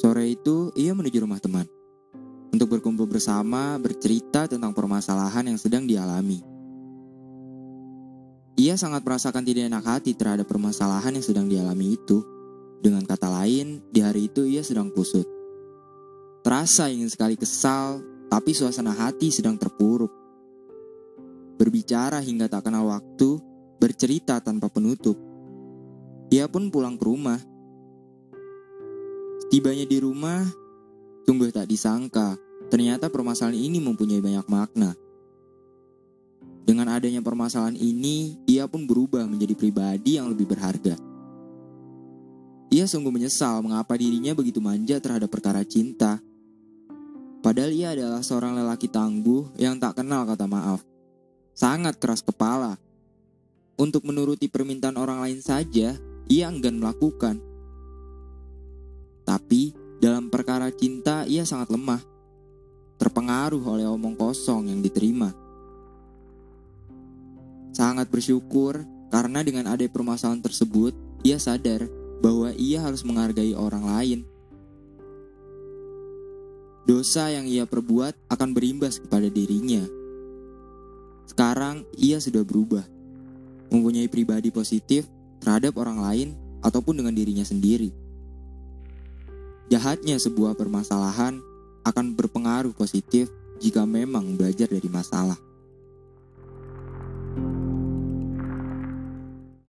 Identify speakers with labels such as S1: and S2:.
S1: Sore itu, ia menuju rumah teman untuk berkumpul bersama, bercerita tentang permasalahan yang sedang dialami. Ia sangat merasakan tidak enak hati terhadap permasalahan yang sedang dialami itu. Dengan kata lain, di hari itu ia sedang kusut. Terasa ingin sekali kesal, tapi suasana hati sedang terpuruk. Berbicara hingga tak kenal waktu, bercerita tanpa penutup. Ia pun pulang ke rumah. Tibanya di rumah, sungguh tak disangka, ternyata permasalahan ini mempunyai banyak makna. Dengan adanya permasalahan ini, ia pun berubah menjadi pribadi yang lebih berharga. Ia sungguh menyesal mengapa dirinya begitu manja terhadap perkara cinta. Padahal ia adalah seorang lelaki tangguh yang tak kenal kata maaf. Sangat keras kepala. Untuk menuruti permintaan orang lain saja, ia enggan melakukan. Tapi dalam perkara cinta ia sangat lemah. Terpengaruh oleh omong kosong yang diterima. Sangat bersyukur karena dengan ada permasalahan tersebut, ia sadar bahwa ia harus menghargai orang lain. Dosa yang ia perbuat akan berimbas kepada dirinya. Sekarang ia sudah berubah, mempunyai pribadi positif terhadap orang lain ataupun dengan dirinya sendiri. Jahatnya sebuah permasalahan akan berpengaruh positif jika memang belajar dari masalah.